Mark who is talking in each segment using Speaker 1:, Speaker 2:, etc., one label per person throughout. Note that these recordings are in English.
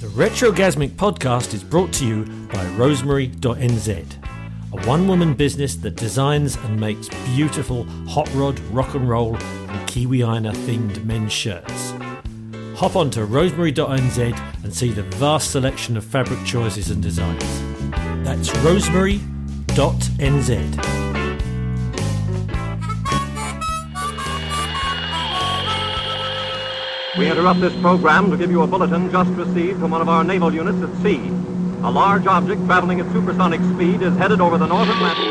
Speaker 1: The Retrogasmic podcast is brought to you by Rosemary.nz, a one woman business that designs and makes beautiful hot rod, rock and roll, and Kiwiana themed men's shirts. Hop on to rosemary.nz and see the vast selection of fabric choices and designs. That's rosemary.nz.
Speaker 2: We interrupt this program to give you a bulletin just received from one of our naval units at sea. A large object traveling at supersonic speed is headed over the North Atlantic.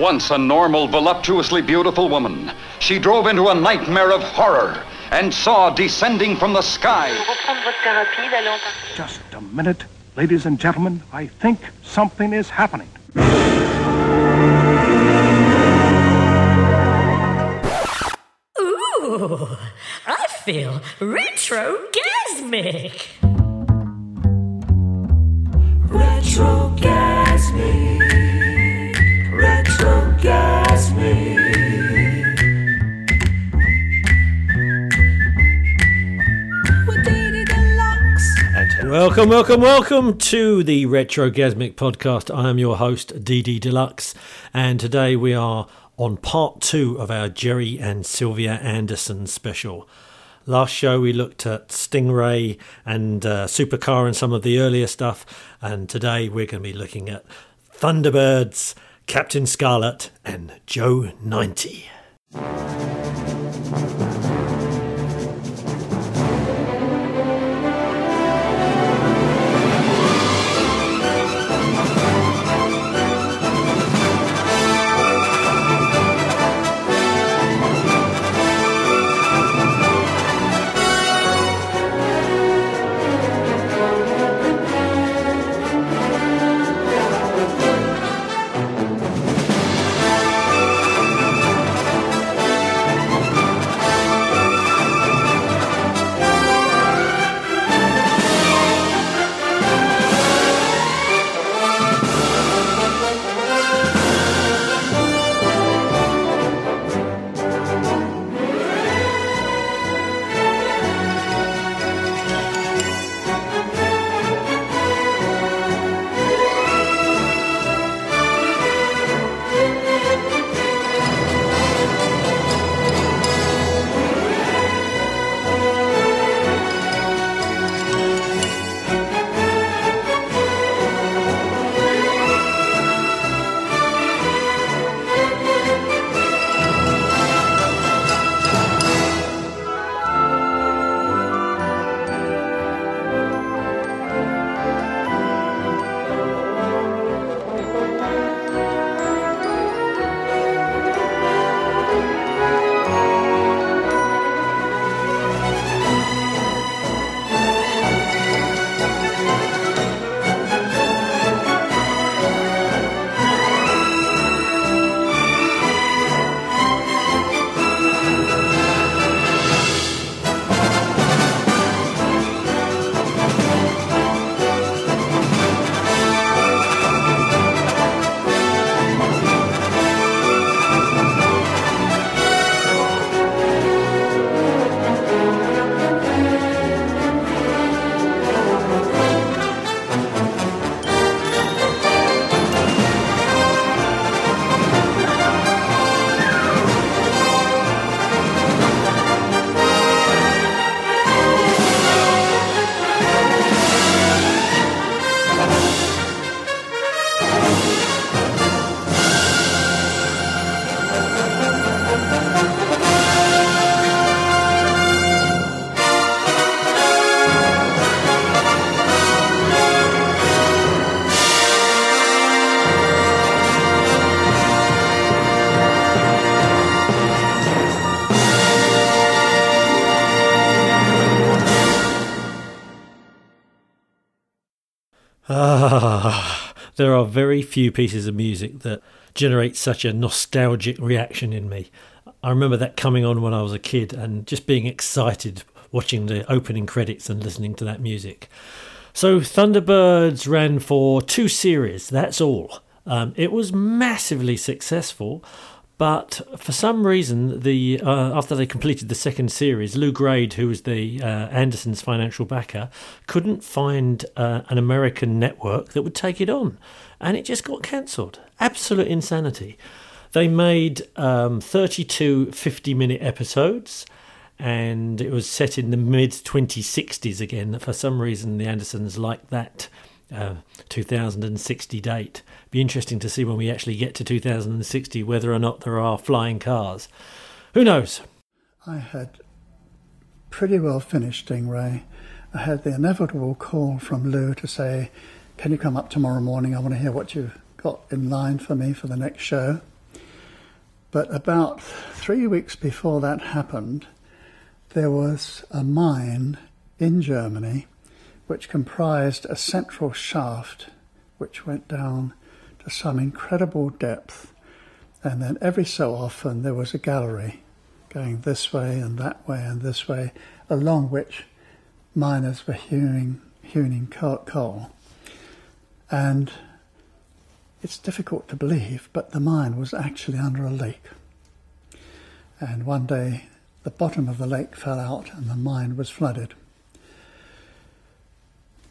Speaker 3: Once a normal, voluptuously beautiful woman, she drove into a nightmare of horror and saw descending from the sky
Speaker 4: reprendre votre thérapie, d'aller en
Speaker 5: Just a minute, ladies and gentlemen. I think something is happening.
Speaker 6: I feel retrogasmic. Retrogasmic. Retrogasmic.
Speaker 1: Welcome, welcome, welcome to the Retrogasmic podcast. I am your host, DD Deluxe, and today we are on part two of our Gerry and Sylvia Anderson special. Last show we looked at Stingray and uh, Supercar and some of the earlier stuff, and today we're going to be looking at Thunderbirds, Captain Scarlet, and Joe 90. There are very few pieces of music that generate such a nostalgic reaction in me. I remember that coming on when I was a kid and just being excited watching the opening credits and listening to that music. So, Thunderbirds ran for two series, that's all. Um, it was massively successful, But for some reason, the uh, after they completed the second series, Lew Grade, who was the uh, Andersons' financial backer, couldn't find uh, an American network that would take it on, and it just got cancelled. Absolute insanity. They made um, 32 50 minute episodes, and it was set in the mid 2060s again. For some reason, the Andersons liked that uh, 2060 date. Be interesting to see when we actually get to 2060 whether or not there are flying cars. Who knows?
Speaker 7: I had pretty well finished Stingray. I had the inevitable call from Lew to say, Can you come up tomorrow morning? I want to hear what you've got in line for me for the next show. But about three weeks before that happened, there was a mine in Germany which comprised a central shaft which went down to some incredible depth. And then every so often there was a gallery going this way and that way and this way, along which miners were hewing, hewing coal. And it's difficult to believe, but the mine was actually under a lake. And one day the bottom of the lake fell out and the mine was flooded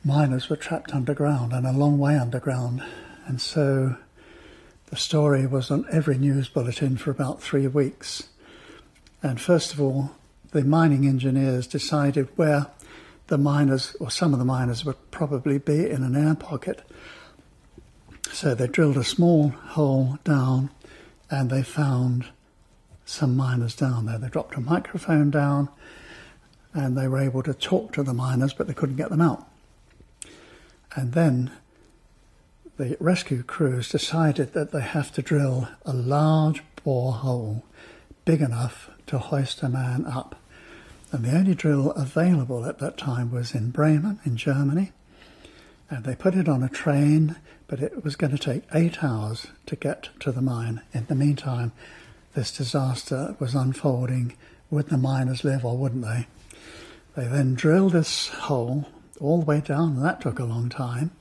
Speaker 7: miners were trapped underground and a long way underground. And so the story was on every news bulletin for about three weeks. And first of all, the mining engineers decided where the miners, or some of the miners, would probably be in an air pocket. So they drilled a small hole down and they found some miners down there. They dropped a microphone down and they were able to talk to the miners, but they couldn't get them out. And then the rescue crews decided that they have to drill a large borehole big enough to hoist a man up. And the only drill available at that time was in Bremen, in Germany. And they put it on a train, but it was going to take eight hours to get to the mine. In the meantime, this disaster was unfolding. Would the miners live or wouldn't they? They then drilled this hole all the way down, and that took a long time.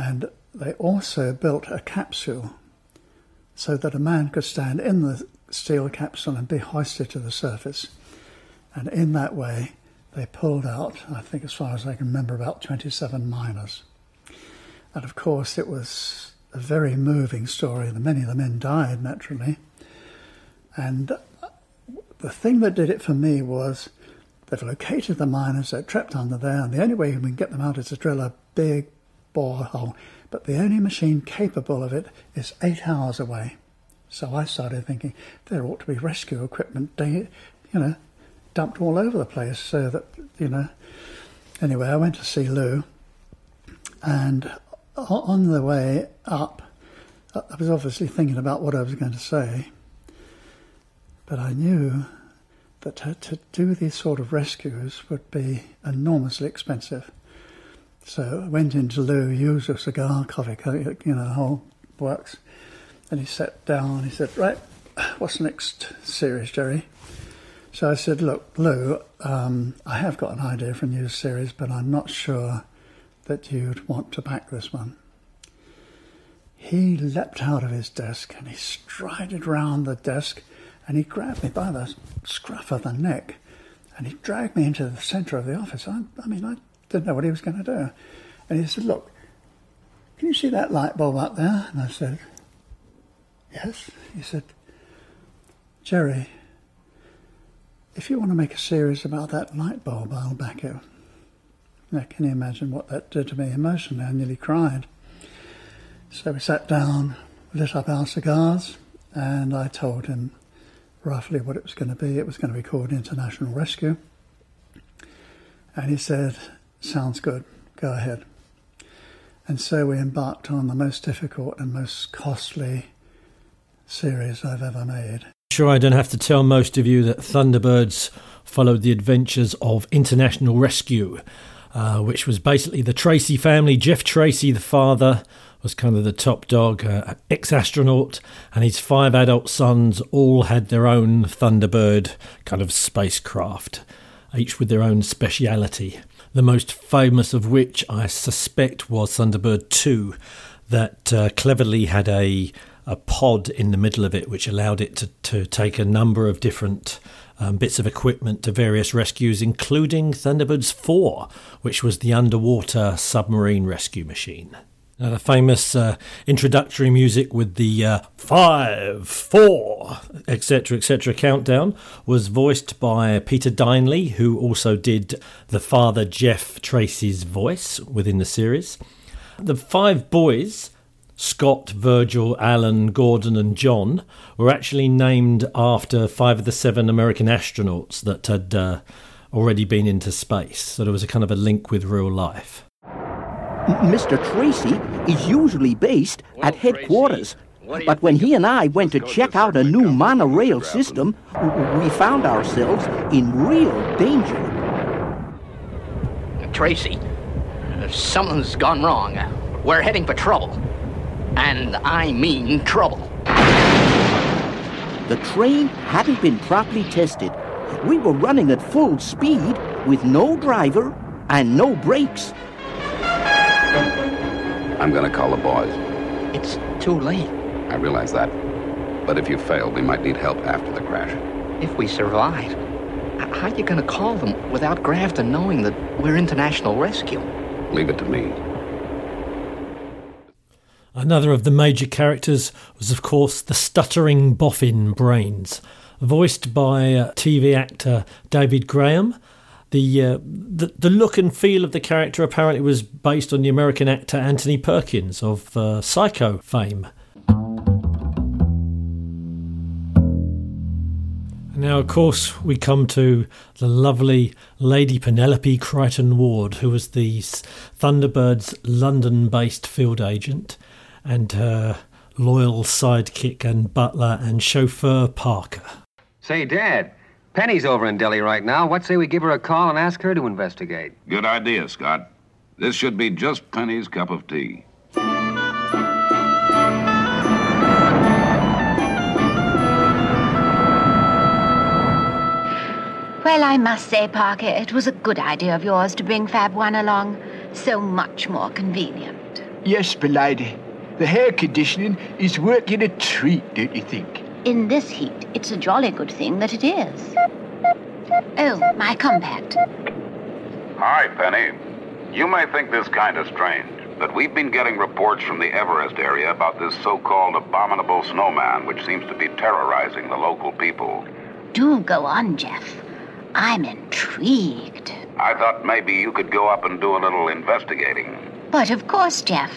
Speaker 7: And they also built a capsule so that a man could stand in the steel capsule and be hoisted to the surface. And in that way, they pulled out, I think, as far as I can remember, about 27 miners. And of course, it was a very moving story. Many of the men died, naturally. And the thing that did it for me was They've located the miners, they're trapped under there, and the only way we can get them out is to drill a big borehole. But the only machine capable of it is eight hours away. So I started thinking there ought to be rescue equipment, you know, dumped all over the place so that, you know. Anyway, I went to see Lew, and on the way up, I was obviously thinking about what I was going to say, but I knew that to, to do these sort of rescues would be enormously expensive. So I went into Lew, used a cigar, coffee, you know, the whole works. And he sat down, he said, Right, what's next series, Gerry? So I said, Look, Lew, um, I have got an idea for a new series, but I'm not sure that you'd want to back this one. He leapt out of his desk and he strided round the desk and he grabbed me by the scruff of the neck and he dragged me into the centre of the office. I, I mean, I didn't know what he was going to do. And he said, Look, can you see that light bulb up there? And I said, Yes. He said, Gerry, if you want to make a series about that light bulb, I'll back you. Now, can you imagine what that did to me emotionally? I nearly cried. So we sat down, lit up our cigars, and I told him roughly what it was going to be. It was going to be called International Rescue. And he said, Sounds good, go ahead. And so we embarked on the most difficult and most costly series I've ever made.
Speaker 1: Sure, I don't have to tell most of you that Thunderbirds followed the adventures of International Rescue, uh, which was basically the Tracy family. Jeff Tracy, the father, was kind of the top dog, uh, ex astronaut, and his five adult sons all had their own Thunderbird kind of spacecraft, each with their own speciality. The most famous of which I suspect was Thunderbird 2, that uh, cleverly had a a pod in the middle of it, which allowed it to, to take a number of different um, bits of equipment to various rescues, including Thunderbirds 4, which was the underwater submarine rescue machine. Now, the famous uh, introductory music with the uh, five, four, etc., etc. countdown was voiced by Peter Dyneley, who also did the father Jeff Tracy's voice within the series. The five boys Scott, Virgil, Alan, Gordon, and John were actually named after five of the seven American astronauts that had uh, already been into space. So there was a kind of a link with real life.
Speaker 8: Mr. Tracy is usually based at headquarters. But when he and I went to check out a new monorail system, we found ourselves in real danger.
Speaker 9: Tracy, something's gone wrong. We're heading for trouble. And I mean trouble.
Speaker 8: The train hadn't been properly tested. We were running at full speed with no driver and no brakes.
Speaker 10: I'm gonna call the boys.
Speaker 9: It's too late.
Speaker 10: I realize that. But if you fail, we might need help after the crash.
Speaker 9: If we survive, how are you gonna call them without Grafton knowing that we're international rescue?
Speaker 10: Leave it to me.
Speaker 1: Another of the major characters was, of course, the stuttering boffin Brains, voiced by uh, TV actor David Graham. The, uh, the the look and feel of the character apparently was based on the American actor Anthony Perkins of uh, Psycho fame. Now, of course, we come to the lovely Lady Penelope Creighton Ward, who was the Thunderbirds London based field agent, and her loyal sidekick and butler and chauffeur Parker.
Speaker 11: Say, Dad, Penny's over in Delhi right now. What say we give her a call and ask her to investigate?
Speaker 12: Good idea, Scott. This should be just Penny's cup of tea.
Speaker 13: Well, I must say, Parker, it was a good idea of yours to bring Fab One along. So much more convenient.
Speaker 14: Yes, Belady. The hair conditioning is working a treat, don't you think?
Speaker 13: In this heat, it's a jolly good thing that it is. Oh, my compact.
Speaker 12: Hi, Penny. You may think this kind of strange, but we've been getting reports from the Everest area about this so-called abominable snowman which seems to be terrorizing the local people.
Speaker 13: Do go on, Jeff. I'm intrigued.
Speaker 12: I thought maybe you could go up and do a little investigating.
Speaker 13: But of course, Jeff,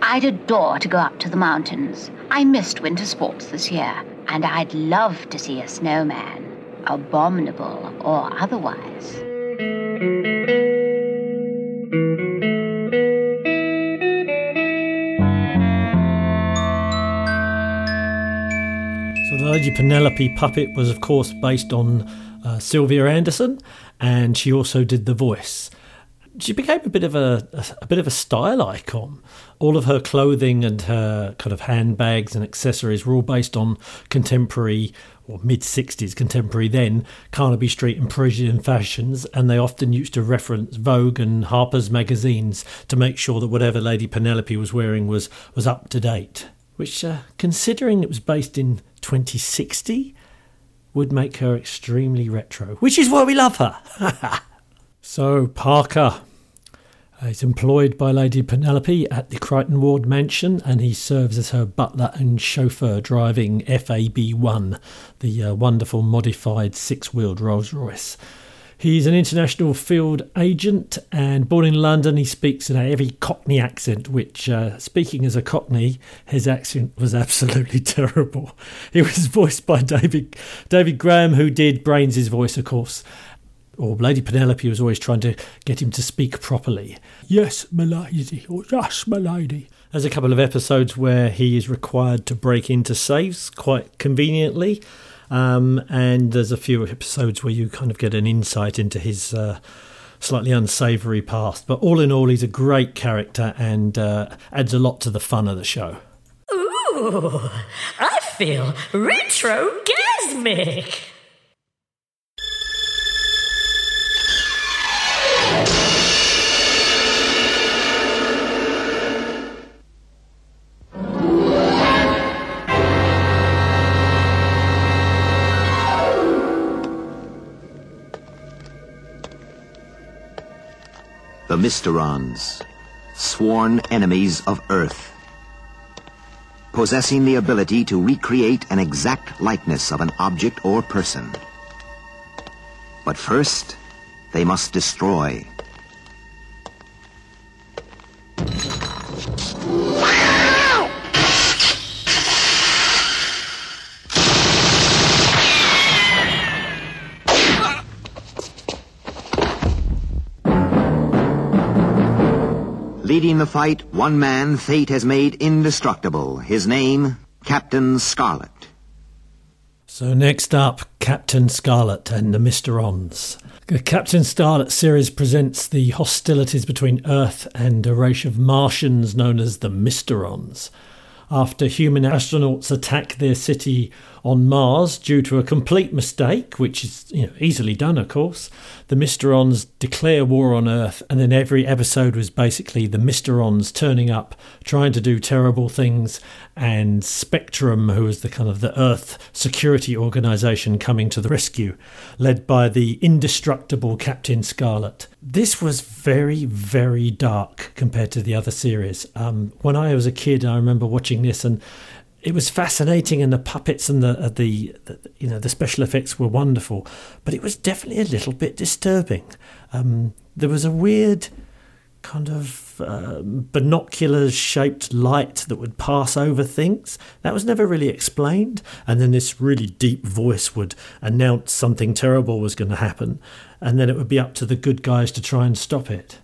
Speaker 13: I'd adore to go up to the mountains. I missed winter sports this year, and I'd love to see a snowman, abominable or otherwise.
Speaker 1: So the Lady Penelope puppet was, of course, based on uh, Sylvia Anderson, and she also did the voice. She became a bit of a, a, bit of a style icon. All of her clothing and her kind of handbags and accessories were all based on contemporary or mid 60s contemporary then Carnaby Street and Parisian fashions, and they often used to reference Vogue and Harper's magazines to make sure that whatever Lady Penelope was wearing was was up to date. Which, uh, considering it was based in 2060, would make her extremely retro, which is why we love her. so, Parker is employed by Lady Penelope at the Creighton Ward mansion and he serves as her butler and chauffeur driving FAB1, the uh, wonderful modified six wheeled Rolls Royce. He's an international field agent and born in London. He speaks in a heavy Cockney accent, which, uh, speaking as a Cockney, his accent was absolutely terrible. He was voiced by David David Graham, who did Brains' voice, of course. Or Lady Penelope was always trying to get him to speak properly. Yes, my lady, or yes, my lady. There's a couple of episodes where he is required to break into safes quite conveniently. Um, and there's a few episodes where you kind of get an insight into his uh, slightly unsavoury past. But all in all, he's a great character and uh, adds a lot to the fun of the show.
Speaker 6: Ooh, I feel retro-gasmic.
Speaker 15: Mysterons, sworn enemies of Earth. Possessing the ability to recreate an exact likeness of an object or person. But first, they must destroy. Leading the fight, one man fate has made indestructible. His name, Captain Scarlet.
Speaker 1: So next up, Captain Scarlet and the Mysterons. The Captain Scarlet series presents the hostilities between Earth and a race of Martians known as the Mysterons. After human astronauts attack their city on Mars due to a complete mistake, which is you know, easily done, of course. The Mysterons declare war on Earth, and then every episode was basically the Mysterons turning up, trying to do terrible things, and Spectrum, who is the kind of the Earth security organization, coming to the rescue, led by the indestructible Captain Scarlet. This was very, very dark compared to the other series. Um, when I was a kid, I remember watching this and it was fascinating, and the puppets and the, uh, the, the you know the special effects were wonderful, but it was definitely a little bit disturbing. Um, there was a weird kind of uh, binocular shaped light that would pass over things. That was never really explained. And then this really deep voice would announce something terrible was going to happen. And then it would be up to the good guys to try and stop it.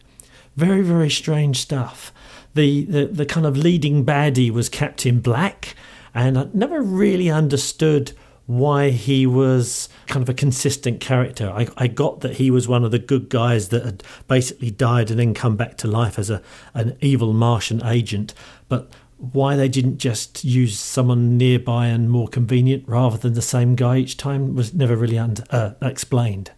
Speaker 1: Very, very strange stuff the, the, the kind of leading baddie was Captain Black, and I never really understood why he was kind of a consistent character. I, I got that he was one of the good guys that had basically died and then come back to life as a an evil Martian agent, but why they didn't just use someone nearby and more convenient rather than the same guy each time was never really under, uh, explained.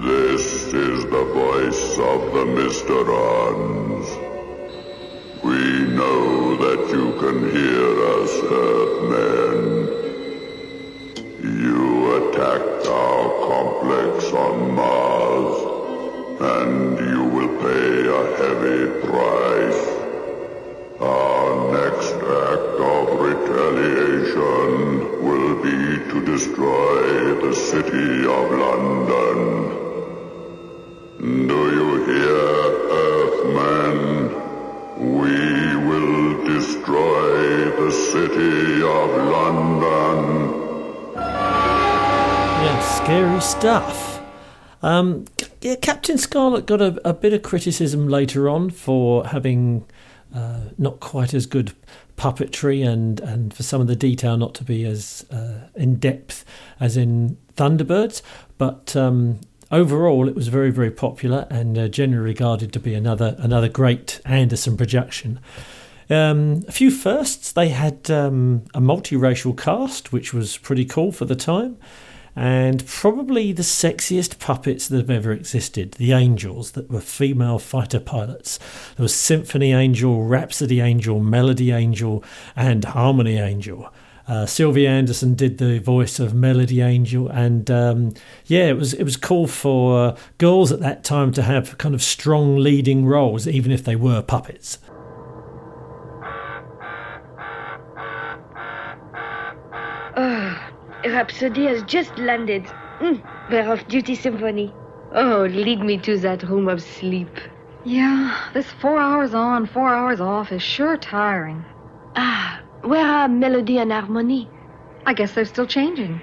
Speaker 16: This is the voice of the Mr. Mysterons. We know that you can hear us, Earthmen. You attacked our complex
Speaker 1: stuff. Um, yeah, Captain Scarlet got a, a, bit of criticism later on for having uh, not quite as good puppetry and, and for some of the detail not to be as uh, in depth as in Thunderbirds. But um, overall, it was very, very popular and uh, generally regarded to be another another great Anderson production. Um, a few firsts. They had um, a multiracial cast, which was pretty cool for the time, and probably the sexiest puppets that have ever existed. The Angels, that were female fighter pilots. There was Symphony Angel, Rhapsody Angel, Melody Angel, and Harmony Angel. Uh, Sylvia Anderson did the voice of Melody Angel, and um, yeah, it was it was cool for girls at that time to have kind of strong leading roles, even if they were puppets.
Speaker 17: Rhapsody has just landed. Mm, we're off duty symphony. Oh, lead me to that room of sleep.
Speaker 18: Yeah, this four hours on, four hours off is sure tiring.
Speaker 17: Ah, where are Melody and Harmony?
Speaker 18: I guess they're still changing.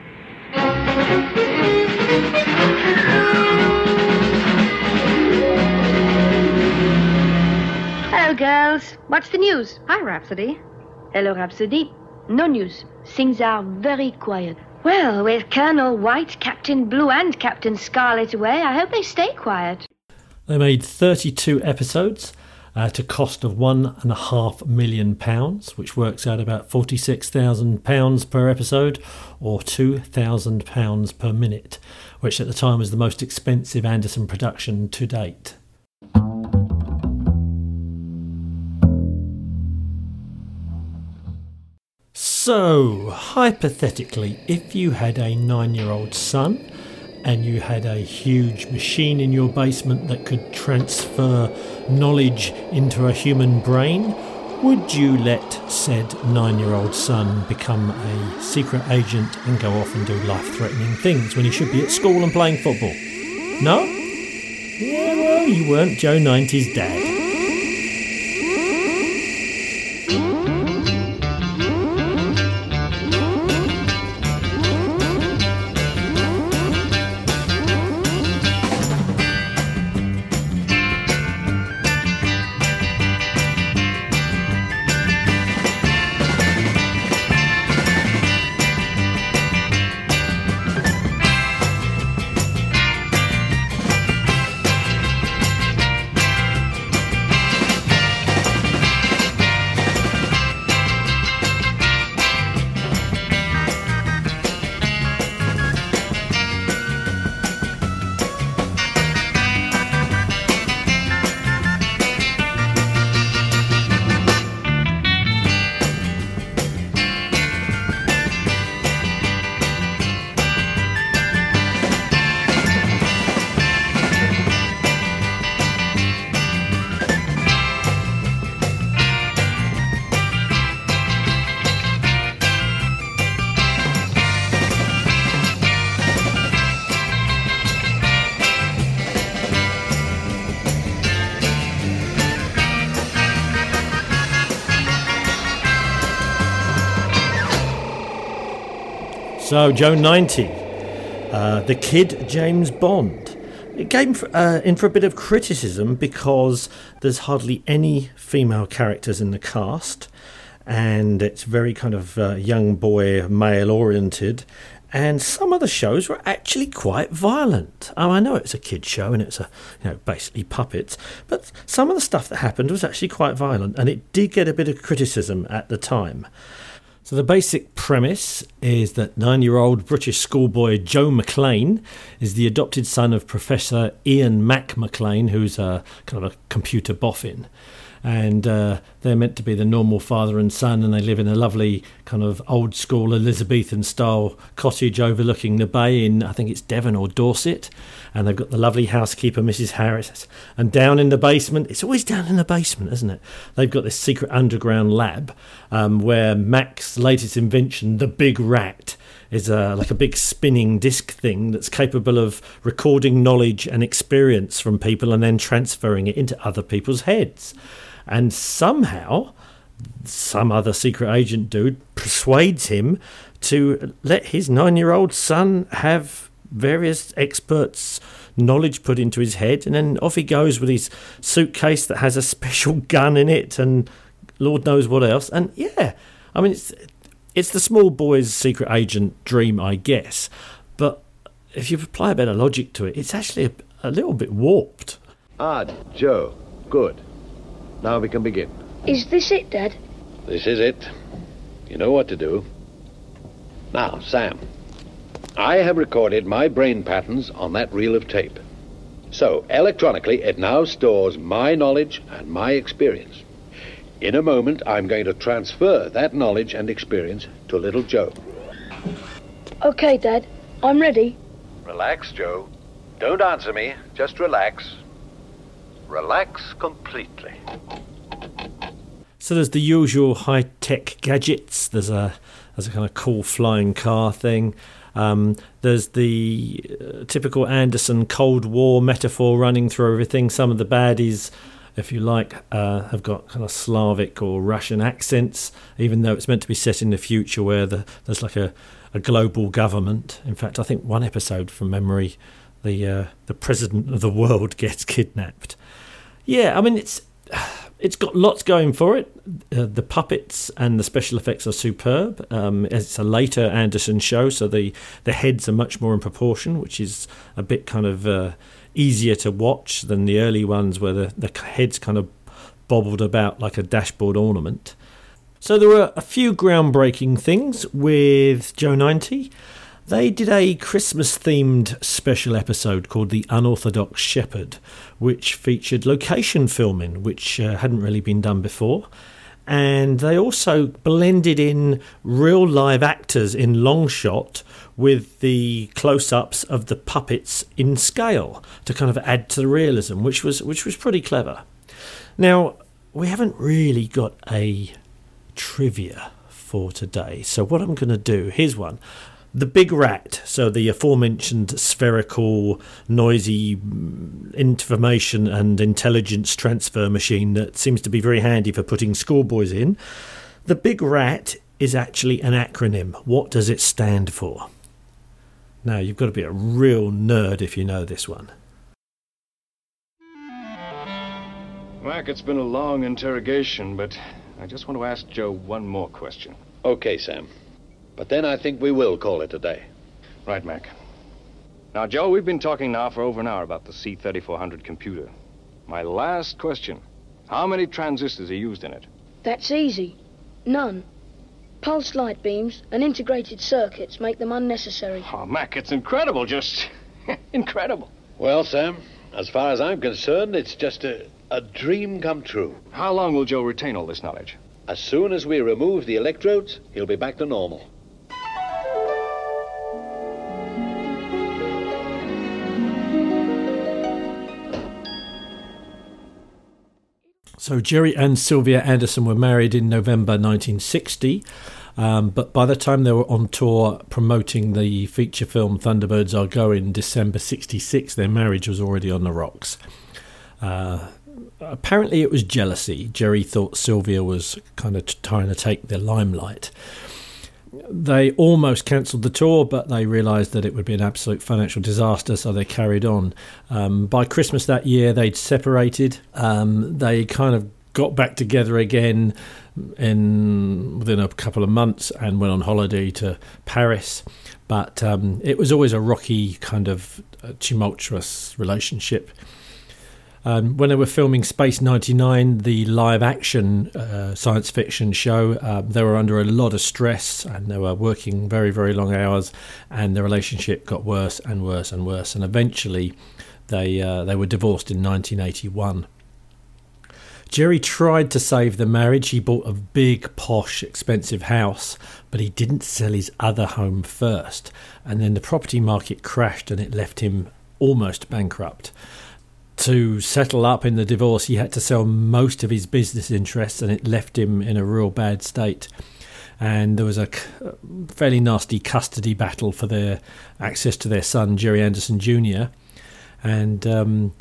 Speaker 17: Hello, girls. What's the news?
Speaker 18: Hi, Rhapsody.
Speaker 17: Hello, Rhapsody. No news. Things are very quiet. Well, with Colonel White, Captain Blue, and Captain Scarlet away, I hope they stay quiet.
Speaker 1: They made 32 episodes uh, at a cost of one and a half million pounds, which works out about forty-six thousand pounds per episode, or two thousand pounds per minute, which at the time was the most expensive Anderson production to date. So, hypothetically, if you had a nine year old son and you had a huge machine in your basement that could transfer knowledge into a human brain, would you let said nine year old son become a secret agent and go off and do life threatening things when he should be at school and playing football? No? Yeah, well, you weren't Joe 90's dad. So, Joe 90, uh, the kid James Bond. It came for, uh, in for a bit of criticism because there's hardly any female characters in the cast, and it's very kind of uh, young boy, male oriented. And some of the shows were actually quite violent. Oh, I know it's a kid show and it's a you know basically puppets, but some of the stuff that happened was actually quite violent, and it did get a bit of criticism at the time. So, the basic premise is that nine year old British schoolboy Joe McClaine is the adopted son of Professor Ian Mac McClaine, who's a kind of a computer boffin and uh, they're meant to be the normal father and son, and they live in a lovely kind of old school Elizabethan style cottage overlooking the bay in I think it's Devon or Dorset, and they've got the lovely housekeeper Mrs Harris, and down in the basement, it's always down in the basement, isn't it? They've got this secret underground lab um, where Mac's latest invention, the Big Rat is a, like a big spinning disc thing that's capable of recording knowledge and experience from people and then transferring it into other people's heads. And somehow, some other secret agent dude persuades him to let his nine year old son have various experts' knowledge put into his head, and then off he goes with his suitcase that has a special gun in it and Lord knows what else. And yeah, I mean, it's, it's the small boy's secret agent dream, I guess. But if you apply a bit of logic to it, it's actually a, a little bit warped.
Speaker 19: Ah, Joe. Good. Now we can begin.
Speaker 17: Is this it, Dad?
Speaker 19: This is it. You know what to do. Now, Sam, I have recorded my brain patterns on that reel of tape. So, electronically, it now stores my knowledge and my experience. In a moment, I'm going to transfer that knowledge and experience to little Joe.
Speaker 17: Okay, Dad. I'm ready.
Speaker 19: Relax, Joe. Don't answer me. Just relax. Relax completely.
Speaker 1: So there's the usual high tech gadgets. There's a there's a kind of cool flying car thing. Um, there's the uh, typical Anderson Cold War metaphor running through everything. Some of the baddies, if you like, uh, have got kind of Slavic or Russian accents, even though it's meant to be set in the future where the, there's like a, a global government. In fact, I think one episode from memory, the uh, the president of the world gets kidnapped. Yeah, I mean it's it's got lots going for it. Uh, the puppets and the special effects are superb. Um, it's a later Anderson show, so the the heads are much more in proportion, which is a bit kind of uh, easier to watch than the early ones, where the the heads kind of bobbled about like a dashboard ornament. So there were a few groundbreaking things with Joe 90. They did a Christmas themed special episode called The Unorthodox Shepherd, which featured location filming, which uh, hadn't really been done before. and they also blended in real live actors in long shot with the close-ups of the puppets in scale to kind of add to the realism, which was which was pretty clever. Now we haven't really got a trivia for today, so what I'm going to do here's one. The Big Rat, so the aforementioned spherical, noisy mm, information and intelligence transfer machine that seems to be very handy for putting schoolboys in. The Big Rat is actually an acronym. What does it stand for? Now, you've got to be a real nerd if you know this one.
Speaker 20: Mac, it's been a long interrogation, but I just want to ask Joe one more question.
Speaker 19: Okay, Sam. But then I think we will call it a day.
Speaker 20: Right, Mac. Now, Joe, we've been talking now for over an hour about the C3400 computer. My last question How many transistors are used in it?
Speaker 17: That's easy. None. Pulsed light beams and integrated circuits make them unnecessary.
Speaker 20: Oh, Mac, it's incredible. Just incredible.
Speaker 19: Well, Sam, as far as I'm concerned, it's just a, a dream come true.
Speaker 20: How long will Joe retain all this knowledge?
Speaker 19: As soon as we remove the electrodes, he'll be back to normal.
Speaker 1: So Gerry and Sylvia Anderson were married in November 1960. Um, but by the time they were on tour promoting the feature film Thunderbirds Are Go in December 66, their marriage was already on the rocks. Uh, apparently, it was jealousy. Gerry thought Sylvia was kind of trying to take the limelight. They almost cancelled the tour, but they realised that it would be an absolute financial disaster, so they carried on. Um, by Christmas that year, they'd separated. Um, they kind of got back together again in within a couple of months and went on holiday to Paris. But um, it was always a rocky, kind of uh, tumultuous relationship. Um, when they were filming Space 99, the live action uh, science fiction show, uh, they were under a lot of stress and they were working very, very long hours, and the relationship got worse and worse and worse. And eventually, they, uh, they were divorced in 1981. Gerry tried to save the marriage. He bought a big, posh, expensive house, but he didn't sell his other home first. And then the property market crashed and it left him almost bankrupt to settle up in the divorce, he had to sell most of his business interests, and it left him in a real bad state. And there was a fairly nasty custody battle for their access to their son, Gerry Anderson Jr. And um,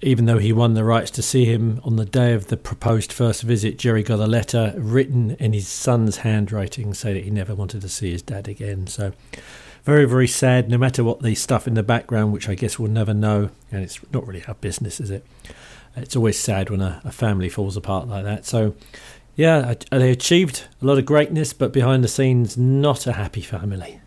Speaker 1: even though he won the rights to see him on the day of the proposed first visit, Gerry got a letter written in his son's handwriting saying that he never wanted to see his dad again. So very, very sad, no matter what the stuff in the background, which I guess we'll never know. And it's not really our business, is it? It's always sad when a, a family falls apart like that. So, yeah, they achieved a lot of greatness, but behind the scenes, not a happy family.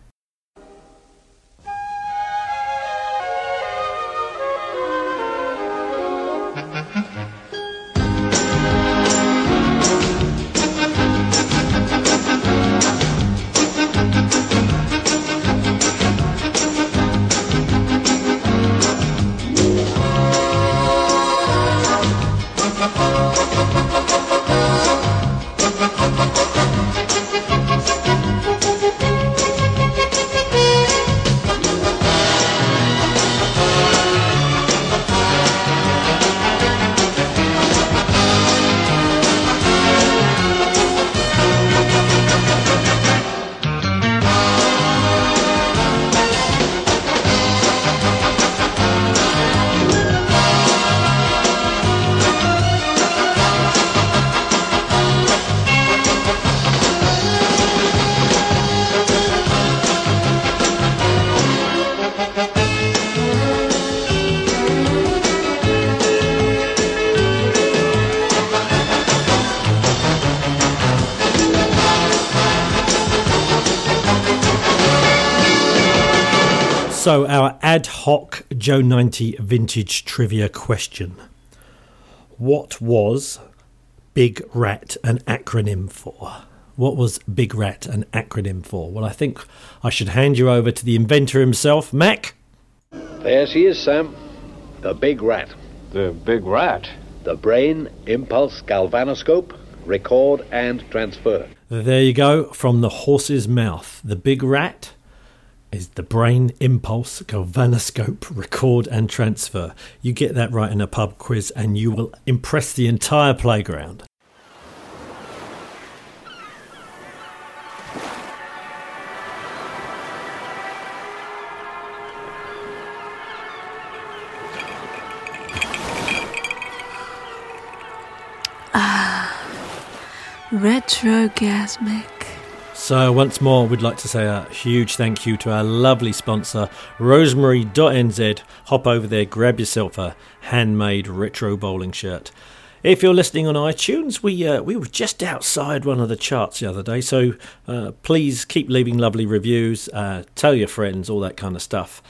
Speaker 1: So, our ad hoc Joe 90 vintage trivia question What was Big Rat an acronym for? What was Big Rat an acronym for? Well, I think I should hand you over to the inventor himself, Mac.
Speaker 19: There she is, Sam. The Big Rat.
Speaker 20: The Big Rat?
Speaker 19: The Brain Impulse Galvanoscope record and transfer.
Speaker 1: There you go, from the horse's mouth. The big rat is the brain impulse galvanoscope record and transfer. You get that right in a pub quiz and you will impress the entire playground.
Speaker 21: Ah, retrogasmic.
Speaker 1: So, once more, we'd like to say a huge thank you to our lovely sponsor, Rosemary.nz. Hop over there, grab yourself a handmade retro bowling shirt. If you're listening on iTunes, we uh, we were just outside one of the charts the other day, so uh, please keep leaving lovely reviews, uh, tell your friends, all that kind of stuff.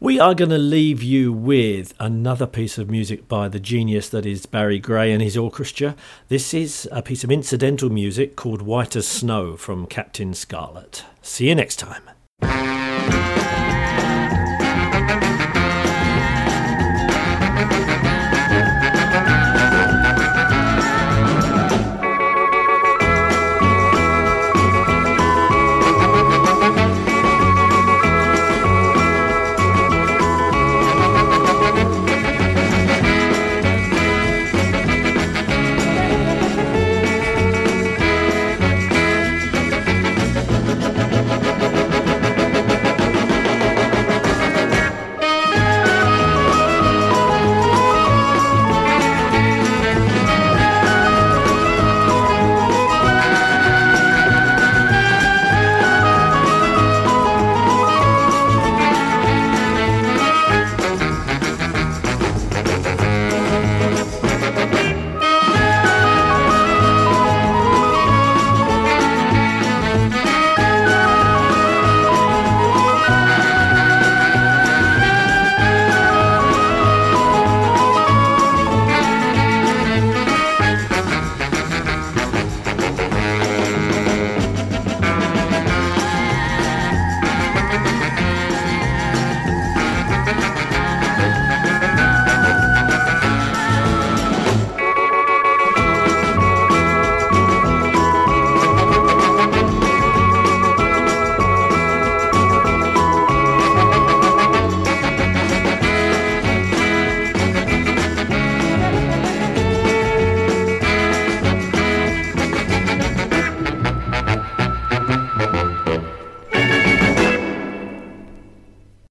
Speaker 1: We are going to leave you with another piece of music by the genius that is Barry Gray and his orchestra. This is a piece of incidental music called White as Snow from Captain Scarlet. See you next time.